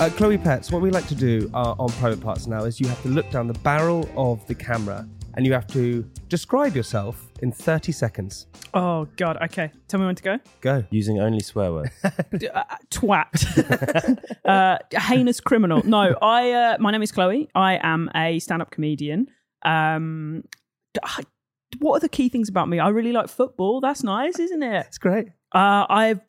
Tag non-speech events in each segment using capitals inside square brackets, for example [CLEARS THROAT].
Uh, Chloe Petts, what we like to do uh, on Private Parts now is you have to look down the barrel of the camera and you have to describe yourself in 30 seconds. Oh God. Okay. Tell me when to go. Go. Using only swear words. [LAUGHS] D- uh, twat. [LAUGHS] uh, heinous criminal. No. I. Uh, my name is Chloe. I am a stand-up comedian. Um, d- I- what are the key things about me? I really like football. That's nice, isn't it? It's great. Uh, I.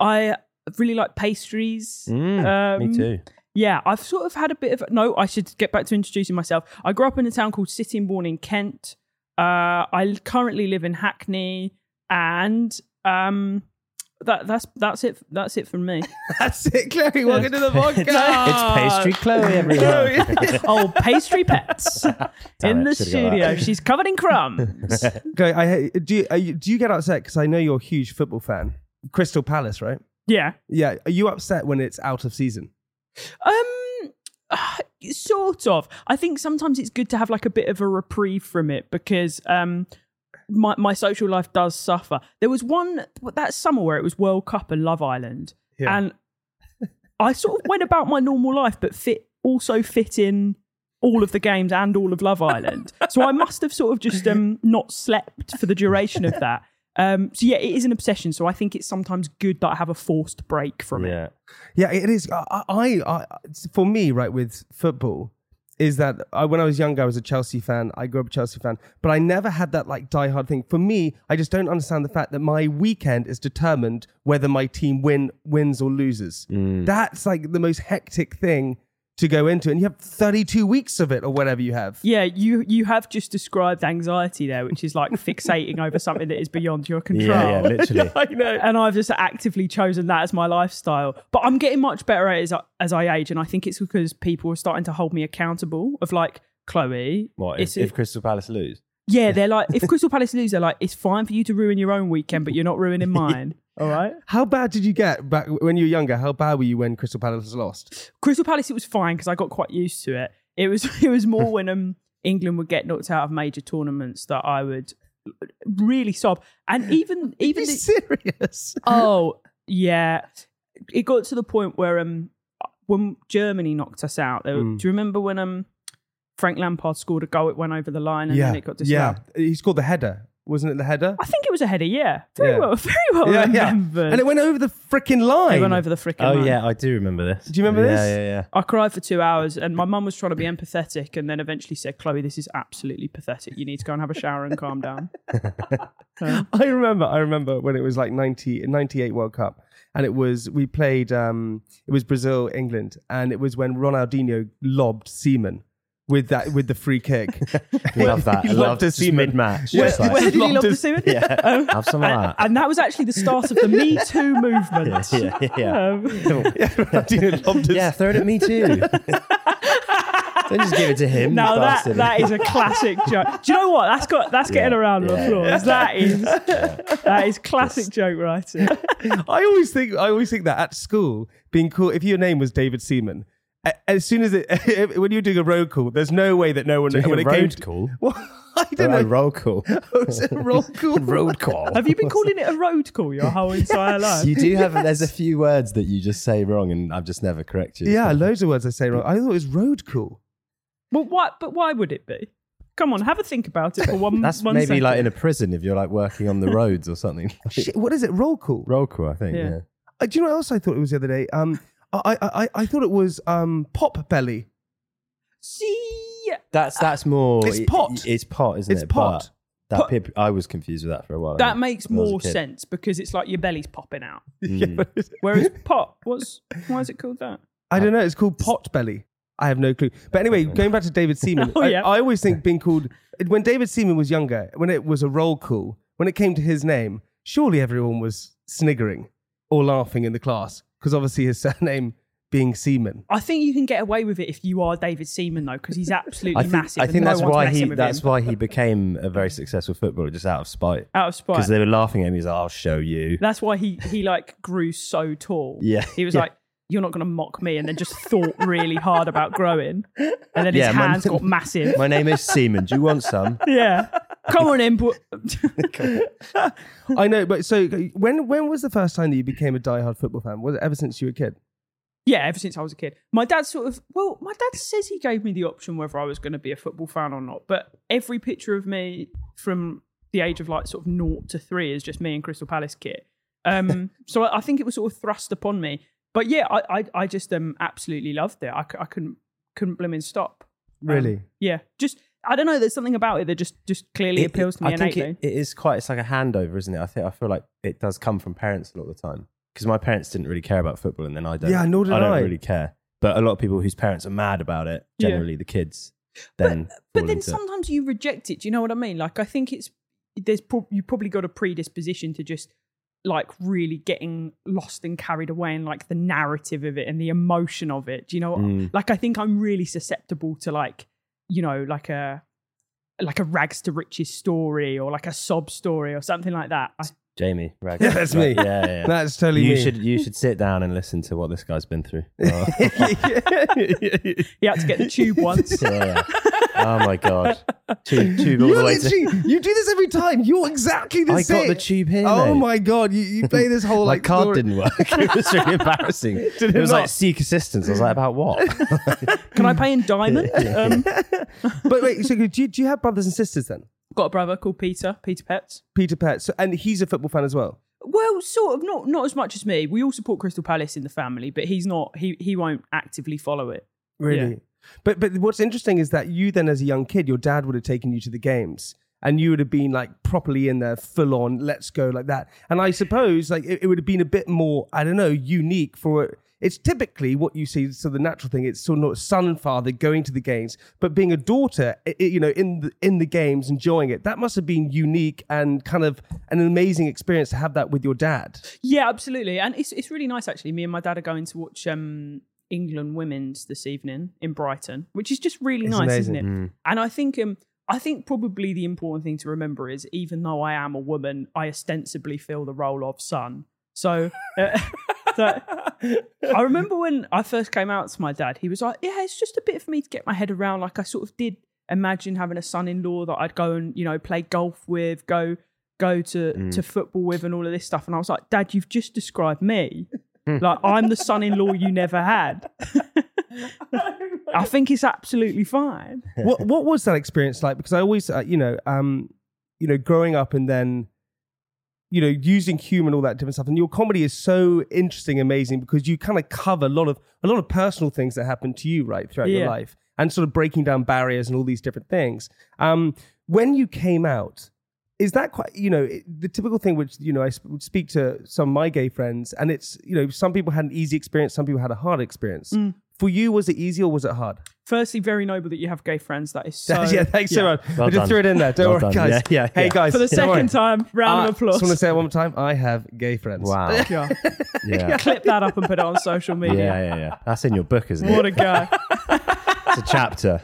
I really like pastries. Mm, Um, me too. Yeah, I've sort of had a bit of no. I should get back to introducing myself. I grew up in a town called Sittingbourne in Kent. Uh, I currently live in Hackney, and um, that that's that's it. That's it from me. [LAUGHS] That's it, Chloe. Welcome to the [LAUGHS] podcast. It's pastry Chloe, everyone. [LAUGHS] oh, pastry pets in it, the studio. She's covered in crumbs. Okay, I, do, you, are you, do you get upset? Because I know you're a huge football fan. Crystal Palace, right? Yeah. Yeah. Are you upset when it's out of season? Um, [SIGHS] sort of. I think sometimes it's good to have like a bit of a reprieve from it because um, my my social life does suffer. There was one that summer where it was World Cup and Love Island, Yeah. and I sort of went about my normal life, but fit also fit in all of the games and all of Love Island. so I must have sort of just um not slept for the duration of that. Um, so yeah, it is an obsession. So I think it's sometimes good that I have a forced break from it. yeah. Yeah, it is. I, I, I for me, right, with football, is that I, when I was younger, I was a Chelsea fan. I grew up a Chelsea fan, but I never had that like diehard thing. For me, I just don't understand the fact that my weekend is determined whether my team win wins or loses. That's like the most hectic thing to go into, and you have 32 weeks of it or whatever you have. Yeah, you you have just described anxiety there, which is like fixating over something that is beyond your control. Yeah, yeah, [LAUGHS] literally. I know. And I've just actively chosen that as my lifestyle. But I'm getting much better at it as I, as I age, and I think it's because people are starting to hold me accountable. Of like, Chloe, What, if, if Crystal Palace lose? yeah, they're [LAUGHS] like, if Crystal Palace lose, they're like, it's fine for you to ruin your own weekend, but you're not ruining mine. All right. How bad did you get back when you were younger? How bad were you when Crystal Palace lost? Crystal Palace, it was fine because I got quite used to it. It was [LAUGHS] it was more when um England would get knocked out of major tournaments that I would really sob. And even [LAUGHS] even the- serious? [LAUGHS] oh yeah, it got to the point where um when Germany knocked us out. Were, Mm. Do you remember when um Frank Lampard scored a goal? It went over the line and yeah, then it got disallowed. yeah. He scored the header, wasn't it? The header. I think it was a header. Yeah, very Yeah. well, [LAUGHS] very well yeah, yeah. remembered. And it went over the freaking line. It went over the freaking. Line. Oh, line. yeah, I do remember this. Do you remember yeah, this? Yeah, yeah, yeah. I cried for two hours, and my mum was trying to be empathetic, and then eventually said, "Chloe, this is absolutely pathetic. You need to go and have a shower and calm down." [LAUGHS] I remember. I remember when it was like 90, 98 World Cup, and it was we played. Um, it was Brazil England, and it was when Ronaldinho lobbed Seaman with that with the free kick. [LAUGHS] Love that. I love a just Seaman. mid-match. Where- like- Where did he love the his- semen? Yeah. [LAUGHS] Um, Have some of and, that. and that was actually the start of the Me Too [LAUGHS] movement. yeah, yeah, yeah. Um, yeah, Ronaldinho lobbed yeah, throw it at me too. Don't just give it to him. now that that is a classic joke. Do you know what? That's got that's getting Yeah, a round of yeah. That is that is classic joke writing. I always think I always think that at school, being cool. If your name was David Seaman, a- as soon as it [LAUGHS] when you're doing a road call, there's no way that no one Doing when a it came road to- call? [LAUGHS] Well, I Oh, don't a know. roll call. [LAUGHS] Was it a roll call? road call. Have you been calling it a road call your whole entire life? You do have. There's a few words that you just say wrong, and I've just never corrected you. Yeah, loads of words I say wrong. I thought it was road call. Well, what? But why would it be? Come on, have a think about it for one. That's one maybe second. like in a prison if you're like working on the roads or something. Shit, what is it? Roll call. Roll call, I think. Yeah. Yeah. Uh, do you know what else I thought it was the other day? Um, I I I, I thought it was um pop belly. See, That's that's more. It's it- pot. It's pot, isn't It's it? pot. But that Pot- pip, I was confused with that for a while. that makes when I was a more kid. sense because it's like your belly's popping out. [LAUGHS] Yeah, Mm. Whereas [LAUGHS] pot, what's why is it called that? I don't know. It's called pot belly. I have no clue. But anyway, going back to David [LAUGHS] Seaman, Oh, I, yeah. I always think being called when David Seaman was younger, when it was a roll call, when it came to his name, surely everyone was sniggering or laughing in the class because obviously his [LAUGHS] surname being Seaman. I think you can get away with it if you are David Seaman though, because he's absolutely I think, massive. I think that's one's why he that's him. why he became a very successful footballer just out of spite. out of spite. Because they were laughing at him. He's like, "I'll show you." That's why he he like grew so tall. Yeah, He was yeah. like, "You're not going to mock me," and then just thought really hard about growing, and then his Yeah, my- hands got massive. My name is Seaman. Do you want some? [LAUGHS] yeah, come on in. I know, but so when when was the first time that you became a diehard football fan? Was it ever since you were a kid? yeah, ever since I was a kid, my dad sort of well, my dad says he gave me the option whether I was going to be a football fan or not. But every picture of me from the age of like sort of naught to three is just me in Crystal Palace kit. Um, [LAUGHS] so I think it was sort of thrust upon me. But yeah, I I, I just um absolutely loved it. I, I couldn't couldn't blimmin' stop. Um, Really? Yeah, just I don't know. There's something about it that just just clearly appeals to me I think innately. it, it is quite. It's like a handover, isn't it? I think I feel like it does come from parents a lot of the time. Because my parents didn't really care about football, and then I don't. Yeah, nor did I don't I. really care. But a lot of people whose parents are mad about it, Yeah. generally the kids, then but fall then into it. sometimes you reject it. Do you know what I mean? Like I think it's there's pro- you probably got a predisposition to just like really getting lost and carried away in like the narrative of it and the emotion of it. Do you know? What, Mm. Like I think I'm really susceptible to like you know like a like a rags to riches story or like a sob story or something like that. I, Jamie, right? [LAUGHS] Yeah, that's me. Yeah, yeah. yeah. That's totally you me. should you should sit down and listen to what this guy's been through. [LAUGHS] Oh. [LAUGHS] he had to get the tube once. yeah, yeah. Oh my god, tube, tube all you the way to. literally, you do this every time. You're exactly the I same. I got the tube here. Oh mate. my god, you, you play this whole My like card story- didn't work. [LAUGHS] it was really embarrassing. [LAUGHS] Did it it was not? like seek assistance. I was like, about what? [LAUGHS] Can I pay in diamond? Um, But wait, so do you, do you have brothers and sisters then? got a brother called Peter. Peter Petts. Peter Pet, so, and he's a football fan as well. Well, sort of not not as much as me. We all support Crystal Palace in the family, but he's not. He he won't actively follow it. Really? Yeah. But but what's interesting is that you then, as a young kid, your dad would have taken you to the games, and you would have been like properly in there, full on, let's go like that. And I suppose like it, it would have been a bit more, I don't know, unique for. It's typically what you see. So the natural thing, it's sort of not son and father going to the games, but being a daughter, i- i- you know, in the in the games, enjoying it. That must have been unique and kind of an amazing experience to have that with your dad. Yeah, absolutely, and it's it's really nice actually. Me and my dad are going to watch um, England women's this evening in Brighton, which is just really It's nice, amazing. isn't it? And I think um I think probably the important thing to remember is even though I am a woman, I ostensibly fill the role of son. So. Uh, [LAUGHS] so I remember when I first came out to my dad, he was like, "Yeah, it's just a bit for me to get my head around." Like I sort of did imagine having a son-in-law that I'd go and you know play golf with, go go to to football with, and all of this stuff. And I was like, "Dad, you've just described me. [LAUGHS] like I'm the son-in-law you never had." I think it's absolutely fine. [LAUGHS] what what was that experience like? Because I always, uh, you know, um, you know, growing up and then, you know, using humor and all that different stuff. And your comedy is so interesting, amazing because you kind of cover a lot of a lot of personal things that happen to you right throughout your life and sort of breaking down barriers and all these different things. Um, when you came out. Is that quite, you know, the typical thing which, you know, I sp- would speak to some of my gay friends and it's, you know, some people had an easy experience, some people had a hard experience. Mm. For you, was it easy or was it hard? Firstly, very noble that you have gay friends. That is [LAUGHS] so. yeah, thanks so much. Well I just done. threw it in there. Don't Well worry, done. guys. Yeah, yeah, hey, yeah. guys. For the don't second time, round I of applause. just want to say it one more time. I have gay friends. Wow. [LAUGHS] Yeah. Yeah. [LAUGHS] Clip that up and put it on social media. Yeah, yeah, yeah. That's in your book, isn't it? What a guy. It's a chapter.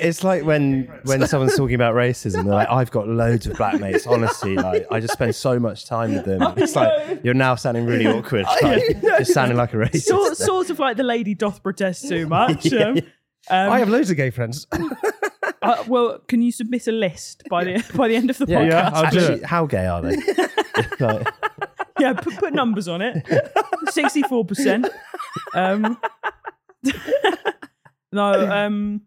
It's like when when someone's talking about [LAUGHS] racism, they're like, "I've got loads of black mates." Honestly, like I just spend so much time with them. [LAUGHS] It's like you're now sounding really [LAUGHS] awkward, like, just sounding like a racist. sort, sort of like the lady doth protest too much. Um, um, I have loads of gay friends. uh, well, can you submit a list by the by the end of the Yeah, podcast? Yeah, I'll do Actually, it. how gay are they? Like, Yeah, put, put numbers on it. Sixty-four percent. Um, no. Um,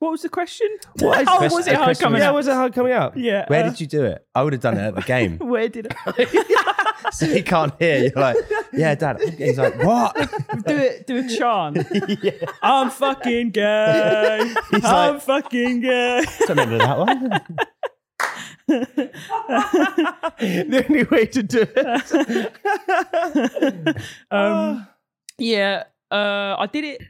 what was the question? [LAUGHS] What is- oh, was it a hard question coming was- yeah, out? was it hard coming out? Yeah. where uh, did you do it? I would have done it at the game, [LAUGHS] Where did I [LAUGHS] so he can't hear. You're like, "Yeah, Dad." He's like, "What?" do it? Do a chant. I'm fucking gay. I'm like- fucking gay. Don't remember that one. the only way to do it. Um, yeah, uh, I did it.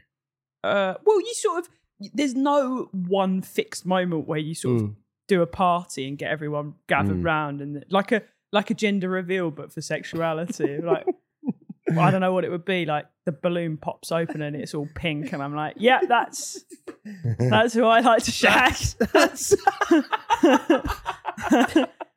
Uh, well, you sort of. There's no one fixed moment where you sort of Mm. do a party and get everyone gathered Mm. round and like a like a gender reveal, but for sexuality. like [LAUGHS] I don't know what it would be. Like the balloon pops open and it's all pink, and I'm like, yeah, that's that's who I like to shag. That's- [LAUGHS]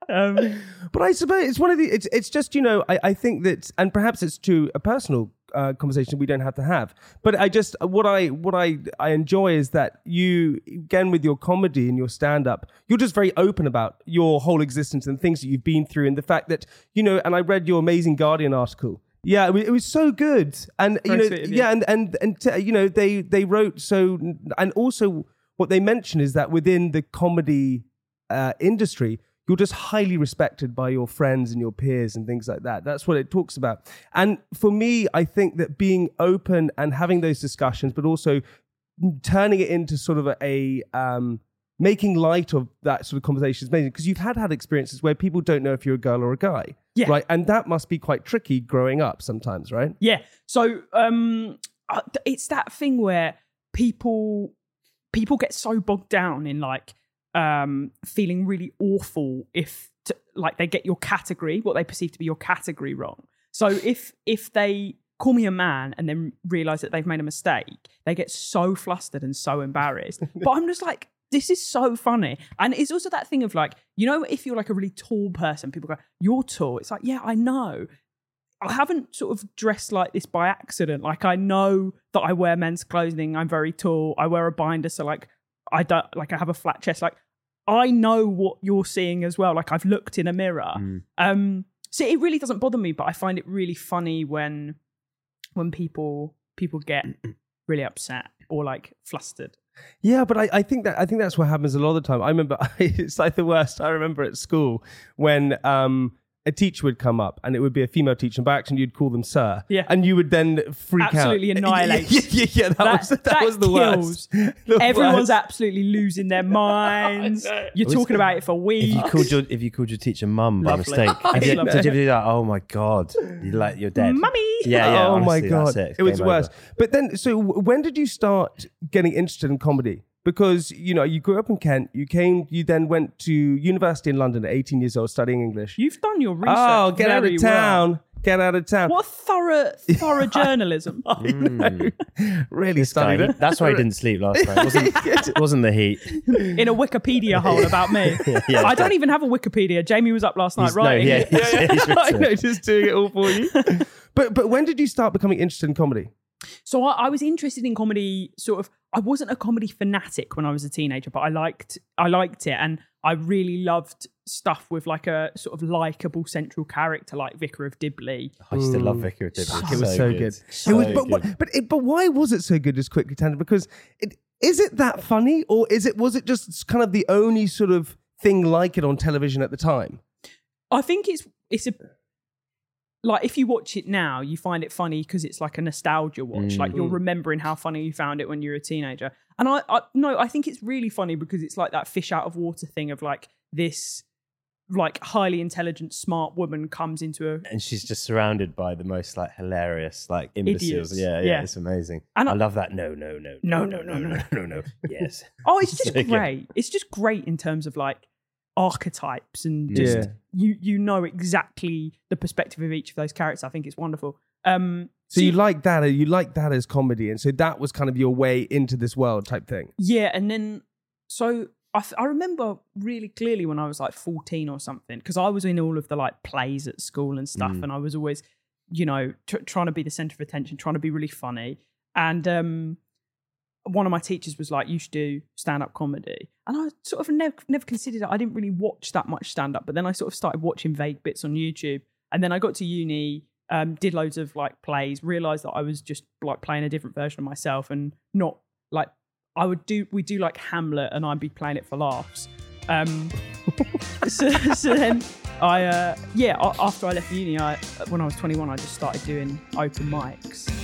um, [LAUGHS] but I suppose it's one of the. It's it's just you know I, I think that and perhaps it's to a personal uh, conversation we don't have to have. But I just what I what I I enjoy is that you again with your comedy and your stand up, you're just very open about your whole existence and things that you've been through and the fact that you know. And I read your amazing Guardian article. Yeah, it was, so good, and you know, you. yeah, and and and t- you know, they they wrote so, and also what they mention is that within the comedy uh, industry, you're just highly respected by your friends and your peers and things like that. That's what it talks about. And for me, I think that being open and having those discussions, but also turning it into sort of a, um, making light of that sort of conversation is amazing because you've had had experiences where people don't know if you're a girl or a guy, Yeah. right? And that must be quite tricky growing up sometimes, right? Yeah. So um, uh, it's that thing where people people get so bogged down in like um, feeling really awful if t- like they get your category, what they perceive to be your category wrong. So if if they call me a man and then realize that they've made a mistake, they get so flustered and so embarrassed. [LAUGHS] but I'm just like. This is so funny. And it's also that thing of like, you know, if you're like a really tall person, people go, You're tall. It's like, yeah, I know. I haven't sort of dressed like this by accident. Like I know that I wear men's clothing. I'm very tall. I wear a binder, so like I don't like I have a flat chest. Like I know what you're seeing as well. Like I've looked in a mirror. Um, so it really doesn't bother me, but I find it really funny when when people people get [CLEARS THROAT] really upset or like flustered. Yeah, but I, I think that I think that's what happens a lot of the time. I remember [LAUGHS] it's like the worst. I remember at school when um, a teacher would come up and it would be a female teacher, and by accident you'd call them sir. Yeah. and you would then freak out. Absolutely [LAUGHS] annihilate. Yeah, yeah, yeah, that, That- was that, that was the kills. [LAUGHS] worst. The Everyone's worst. absolutely losing their [LAUGHS] minds. You're Was- talking about it for If weeks. you called your if you called your teacher mum by mistake, have you, did you do that? Oh my god, you like you're dead, Mummy! Yeah, yeah. oh my god, that's it. Was worse. over. But then, so when did you start getting interested in comedy? Because you know you grew up in Kent. You came. You then went to university in London at 18 years old, studying English. You've done your research. oh, get out very of well. town! Get out of town! What thorough, thorough [LAUGHS] journalism. I mm. really studied it. That's why he didn't sleep last night. It wasn't, [LAUGHS] it wasn't the heat. in a Wikipedia hole about me. [LAUGHS] yeah. I don't even have a Wikipedia. Jamie was up last night He's- no, writing. yeah, it. he's- he's I know, it. just doing it all for you. but but when did you start becoming interested in comedy? So I, I was interested in comedy. Sort of. I wasn't a comedy fanatic when I was a teenager, but I liked. I liked it, and I really loved stuff with like a sort of likable central character, like Vicar of Dibley. I used to love Vicar of Dibley. it was so, good. So it was, but, good. what- but it, but why was it so good? Just quickly, Tanda, because it is it that funny, or is it was it just kind of the only sort of thing like it on television at the time? I think it's it's a like if you watch it now, you find it funny because it's like a nostalgia watch. Mm. Like you're mm. remembering how funny you found it when you were a teenager. And I, I no, I think it's really funny because it's like that fish out of water thing of like this like highly intelligent, smart woman comes into a and she's just surrounded by the most like hilarious like imbeciles. Idiots. Yeah, yeah, Yeah. it's amazing. And I, I- love that. No, no, no, No, no, no, no. no, no. Yes. [LAUGHS] Oh, it's [LAUGHS] just So good. great. It's just great in terms of like archetypes and just Yeah. you you know exactly the perspective of each of those characters. I think it's wonderful. Um So you like that? You like that as comedy, and so that was kind of your way into this world type thing. Yeah, and then so I—I remember really clearly when I was like 14 or something because I was in all of the like plays at school and stuff, and I was always, you know, tr- trying to be the center of attention, trying to be really funny. And um, one of my teachers was like, "You should do stand up comedy," and I sort of never never considered it. I didn't really watch that much stand up, but then I sort of started watching vague bits on YouTube, and then I got to uni. Um, did loads of like plays, realized that I was just like playing a different version of myself and not like I would do we do like Hamlet and I'd be playing it for laughs. Um, [LAUGHS] so, so then I uh, yeah after I left uni I when I was 21 I just started doing open mics.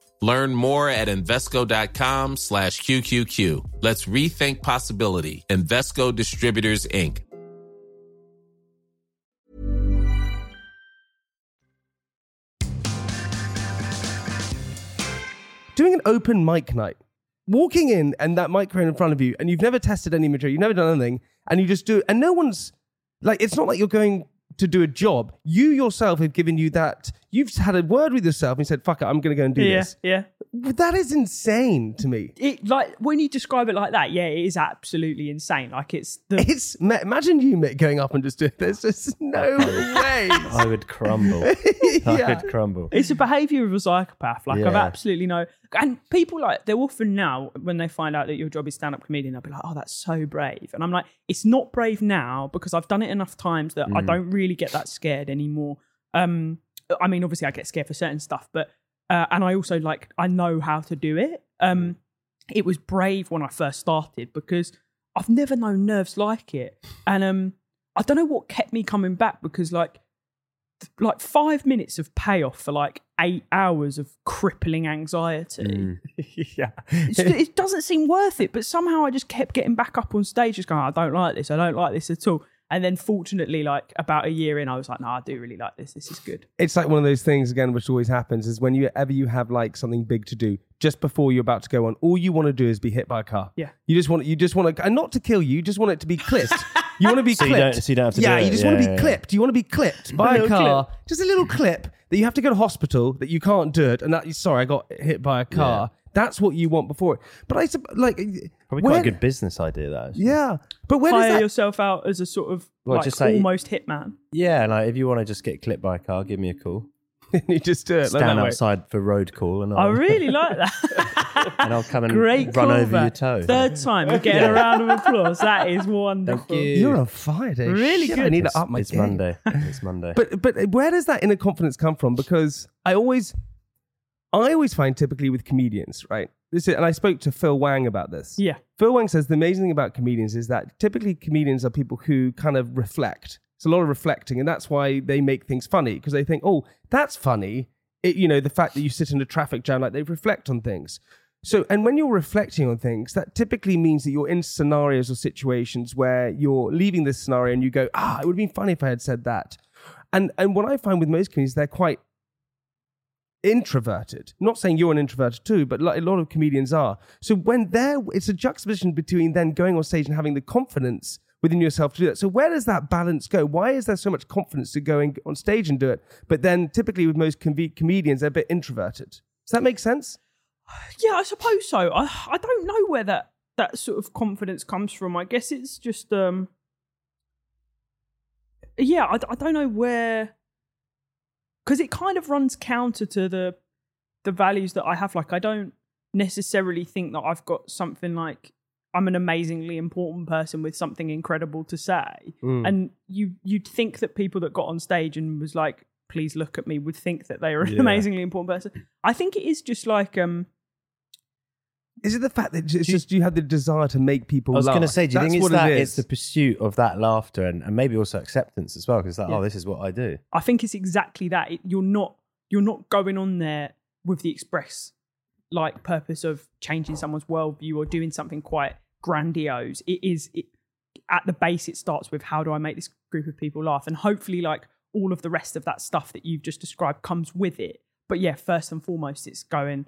Learn more at Invesco.com slash QQQ. Let's rethink possibility. Invesco Distributors, Inc. doing an open mic night, walking in and that microphone in front of you, and you've never tested any material, you've never done anything, and you just do and no one's like, it's not like you're going to do a job. You yourself have given you that. You've had a word with yourself and said, "Fuck it, I'm going to go and do yeah, this." yeah. That is insane to me. It like when you describe it like that, yeah, it is absolutely insane. Like it's the It's imagine you Mick going up and just doing. There's just no [LAUGHS] way. I would crumble. [LAUGHS] I would crumble. it's a behavior of a psychopath. Like I've absolutely no. And people like they're often now when they find out that your job is stand up comedian, they'll be like, "Oh, that's so brave." And I'm like, it's not brave now because I've done it enough times that I don't really get that scared anymore. Um, I mean, obviously, I get scared for certain stuff, but uh, and I also like I know how to do it. Um, it was brave when I first started because I've never known nerves like it, and um, I don't know what kept me coming back because like like five minutes of payoff for like eight hours of crippling anxiety. [LAUGHS] yeah. It doesn't seem worth it, but somehow I just kept getting back up on stage, just going, I don't like this, I don't like this at all. And then fortunately, like about a year in, I was like, no, I do really like this. This is good. it's like one of those things again, which always happens is when you ever you have like something big to do, just before you're about to go on, all you want to do is be hit by a car. Yeah. You just want you just want to and not to kill you, you just want it to be clipped. You want to be [LAUGHS] So you clipped. don't- so you don't have to yeah, do you it. just want to be yeah, clipped. You want to be clipped by [LAUGHS] a, little car. Just a little clip that you have to go to hospital that you can't do it, and that sorry, I got hit by a car. That's what you want before it. But I sup- like Probably where- quite a good business idea, that. actually. Yeah, but where does Hire that? yourself out as a sort of Well, like just say- almost hitman. Yeah, like if you want to just get clipped by a car, give me a call. [LAUGHS] you just do it. like Stand that way. outside for road call, and I I'll, [LAUGHS] really like that. [LAUGHS] and I'll come and Great run over callback. your toe. Third time, you're getting a round of applause. That is wonderful. you. You're on fire, Dave. Really Shit, I good. need It's, to up my it's game. Monday. It's Monday. But but where does that inner confidence come from? Because I always, I always find typically with comedians, right? This is, and I spoke to Phil Wang about this. Yeah. Phil Wang says the amazing thing about comedians is that typically comedians are people who kind of reflect. It's a lot of reflecting, and that's why they make things funny because they think, oh, that's funny. It, you know, the fact that you sit in a traffic jam, like they reflect on things. So, and when you're reflecting on things, that typically means that you're in scenarios or situations where you're leaving this scenario and you go, ah, it would have been funny if I had said that. And and what I find with most comedians, they're quite introverted. Not saying you're an introvert too, but a lot of comedians are. So when they're, it's a juxtaposition between then going on stage and having the confidence within yourself to do that. So where does that balance go? Why is there so much confidence to going on stage and do it? But then typically with most com- comedians, they're a bit introverted. Does that make sense? Yeah, I suppose so. I I don't know where that that sort of confidence comes from. I guess it's just um yeah, I, I don't know where because it kind of runs counter to the the values that I have. Like I don't necessarily think that I've got something like I'm an amazingly important person with something incredible to say. And you you'd think that people that got on stage and was like, please look at me would think that they were an Yeah. amazingly important person. I think it is just like um Is it the fact that it's just you have the desire to make people I was going to say, do you That's think it's what that it it's the pursuit of that laughter and, and maybe also acceptance as well? Because like, oh, Yeah. oh, this is what I do. I think it's exactly that. It, you're not you're not going on there with the express like purpose of changing someone's worldview or doing something quite grandiose. It is it, at the base. It starts with how do I make this group of people laugh, and hopefully, like all of the rest of that stuff that you've just described comes with it. But yeah, first and foremost, it's going.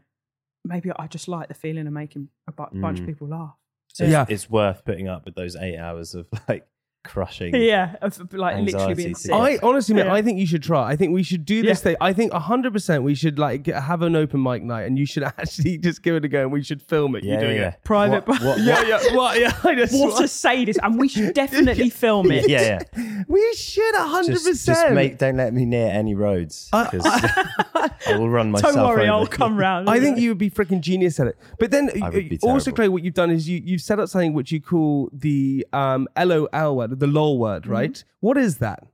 Maybe I just like the feeling of making a bu- bunch of mm. people laugh. So Yeah. it's, it's worth putting up with those eight hours of [LAUGHS] like crushing. Yeah, of, like literally being sick. I honestly, man, Yeah. I think you should try. I think we should do this Yeah. thing. I think hundred percent we should like get, have an open mic night, and you should [LAUGHS] actually just give it a go, and we should film it. Yeah, you doing yeah. it. Private. What, [LAUGHS] what, Yeah, yeah, what? Yeah, I just, What a sadist, and we should [LAUGHS] definitely film it. yeah, yeah. we should hundred Just, just percent. make. Don't let me near any roads. 'cause I will run myself. Don't worry, over. I'll come round. I think you would be freaking genius at it. But then I would be also, terrible. Clay, what you've done is you you've set up something which you call the um, LOL word, the lol word, Mm-hmm. right? What is that?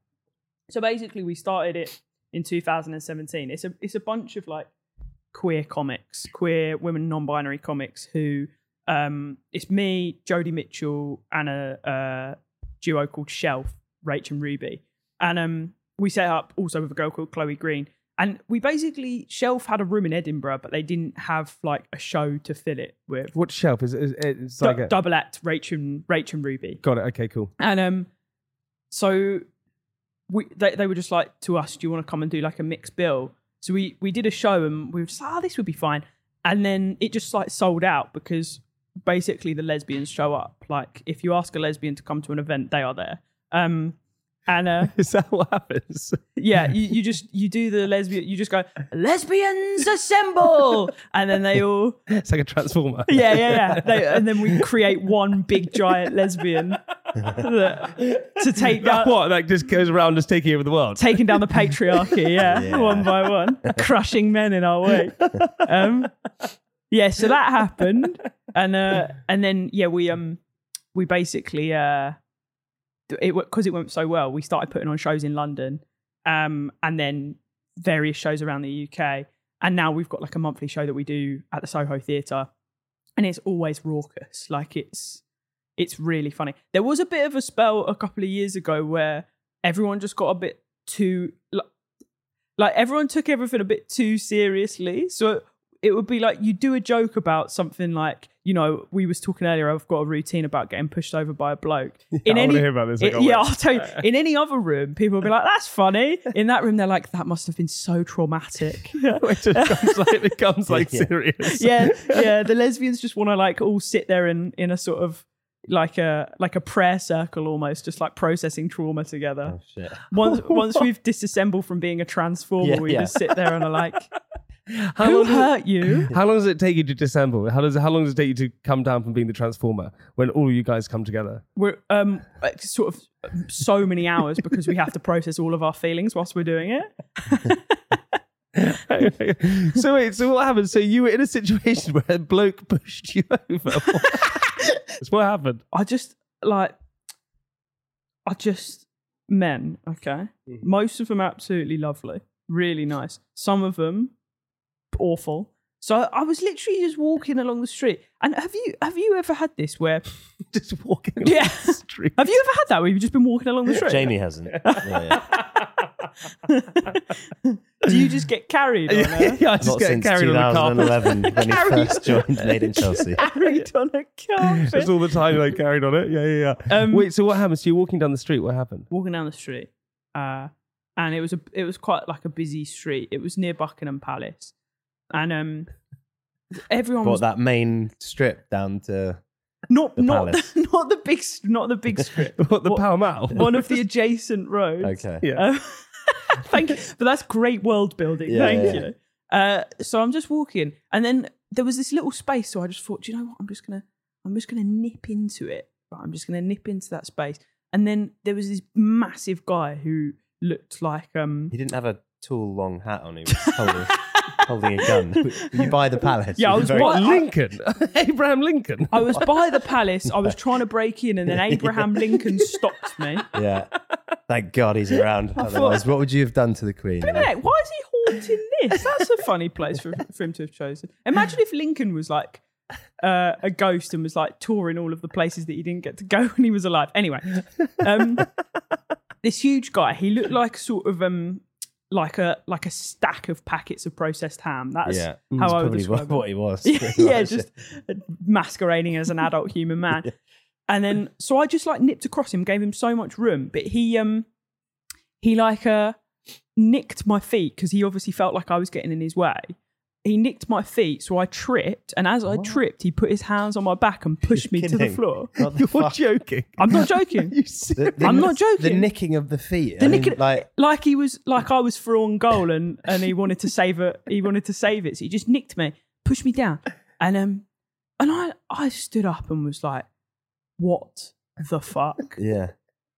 So basically, we started it in 2017. It's a it's a bunch of like queer comics, queer women non-binary comics who um it's me, Jodie Mitchell, and a, a duo called Shelf, Rach and Ruby. And um we set up also with a girl called Chloe Green. And we basically Shelf had a room in Edinburgh, but they didn't have like a show to fill it with. What shelf is it? It's Du- like a, double act, Rach and Rach and Ruby. got it. Okay, cool. And um, so we they, they were just like to us, do you want to come and do like a mixed bill? So we we did a show and we were just like, oh, this would be fine. And then it just like sold out because basically the lesbians show up. Like if you ask a lesbian to come to an event, they are there. Um, and uh, [LAUGHS] Is that what happens? yeah, you, you just you do the lesbian, you just go lesbians assemble, and then they all [LAUGHS] it's like a transformer. yeah, yeah, yeah. They, and then we create one big giant lesbian that, to take That down, what? Like just goes around just taking over the world. taking down the patriarchy, yeah, [LAUGHS] Yeah. one by one, crushing men in our way. Um, yeah, so that happened, and uh, and then yeah, we um we basically uh it because it went so well, we started putting on shows in London, um, and then various shows around the UK, and now we've got like a monthly show that we do at the Soho Theatre, and it's always raucous, like it's it's really funny. There was a bit of a spell a couple of years ago where everyone just got a bit too like, like everyone took everything a bit too seriously. So it would be like you do a joke about something like you know we was talking earlier. I've got a routine about getting pushed over by a bloke. [LAUGHS] In I any wanna hear about this. I it- yeah. I'll tell you. In any other room, people will be like, "That's funny." In that room, they're like, "That must have been so traumatic." [LAUGHS] it just becomes like, it becomes like [LAUGHS] Yeah. serious. yeah, yeah. The lesbians just want to like all sit there in in a sort of like a like a prayer circle almost, just like processing trauma together. Oh, shit. Once once we've disassembled from being a transformer, Yeah, we yeah. just sit there and are like, How "Who hurt you?" [LAUGHS] how long does it take you to disassemble? How does how long does it take you to come down from being the transformer when all you guys come together? We're um like, sort of so many hours because we have to process all of our feelings whilst we're doing it. [LAUGHS] so wait, so what happened? So you were in a situation [LAUGHS] where a bloke pushed you over. That's what happened. I just like I just men, okay? Mm-hmm. Most of them absolutely lovely, really nice. Some of them awful. So I was literally just walking along the street. And have you have you ever had this where [LAUGHS] Just walking along Yeah. the street. have you ever had that where you've just been walking along the street? Jamie hasn't. [LAUGHS] Yeah, yeah. Do you just get carried on a, yeah, I just Not get since carried on the carpet. 2011 when he first joined Made in [LAUGHS] Chelsea. carried on a carpet? Just all the time, like carried on it. Yeah, yeah, yeah. Um, Wait, so what happens? So you're walking down the street. What happened? walking down the street, uh, and it was a it was quite like a busy street. It was near Buckingham Palace, and um, everyone What was that main strip down to not the not palace? [LAUGHS] not the big not the big strip. [LAUGHS] What the What- Pall Mall? One of the adjacent roads. okay. Yeah. Um, [LAUGHS] thank you, but that's great world building. Yeah, thank yeah. you. Uh, so I'm just walking, and then there was this little space. So I just thought, "Do you know what? I'm just gonna, I'm just gonna nip into it. Right, I'm just gonna nip into that space. And then there was this massive guy who looked like um He didn't have a tall, long hat on. He was holding, holding a gun. [LAUGHS] You buy the palace. Yeah, I was very- by- Lincoln, [LAUGHS] Abraham Lincoln. I was by the palace. I was trying to break in, and then [LAUGHS] Abraham Lincoln stopped me. Yeah. Thank God he's around. Otherwise, what would you have done to the Queen? Wait a why is he haunting this? That's a funny place for, for him to have chosen. Imagine if Lincoln was like uh, a ghost and was like touring all of the places that he didn't get to go when he was alive. Anyway, um, this huge guy, he looked like sort of um, like a like a stack of packets of processed ham. That's Yeah. how That's I would describe [LAUGHS] what, he was. [LAUGHS] [LAUGHS] yeah, yeah, just masquerading as an adult human man. And then so I just like nipped across him, gave him so much room, but he um he like uh nicked my feet because he obviously felt like I was getting in his way. He nicked my feet, so I tripped, and as I tripped, he put his hands on my back and pushed me to the kidding. floor. What the [LAUGHS] You're fuck? joking. [LAUGHS] I'm not joking. The- the- I'm not joking. The joking. nicking of the feet. The I mean, nicking- like like he was like I was through on goal and and he wanted to save it he wanted to save it so he just nicked me pushed me down and um and I I stood up and was like what the fuck yeah.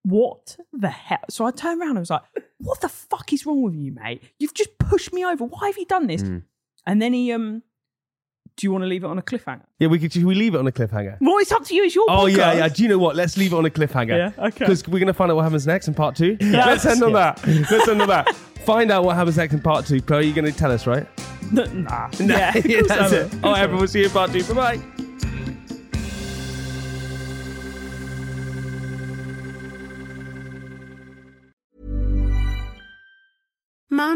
what the hell so I turned around and was like what the fuck is wrong with you mate you've just pushed me over why have you done this Mm. And then he um do you want to leave it on a cliffhanger Yeah, we could. Should we leave it on a cliffhanger? well it's up to you it's your Oh yeah, podcast. yeah. Do you know what? Let's leave it on a cliffhanger. Yeah, okay. Because we're gonna find out what happens next in part two. [LAUGHS] Let's end on that. [LAUGHS] Let's end on that. find out what happens next in part two. Chloe, you're going to tell us, right? [LAUGHS] nah. Yeah, of course I that's it. All right, everyone, we'll see you in part two. Bye bye.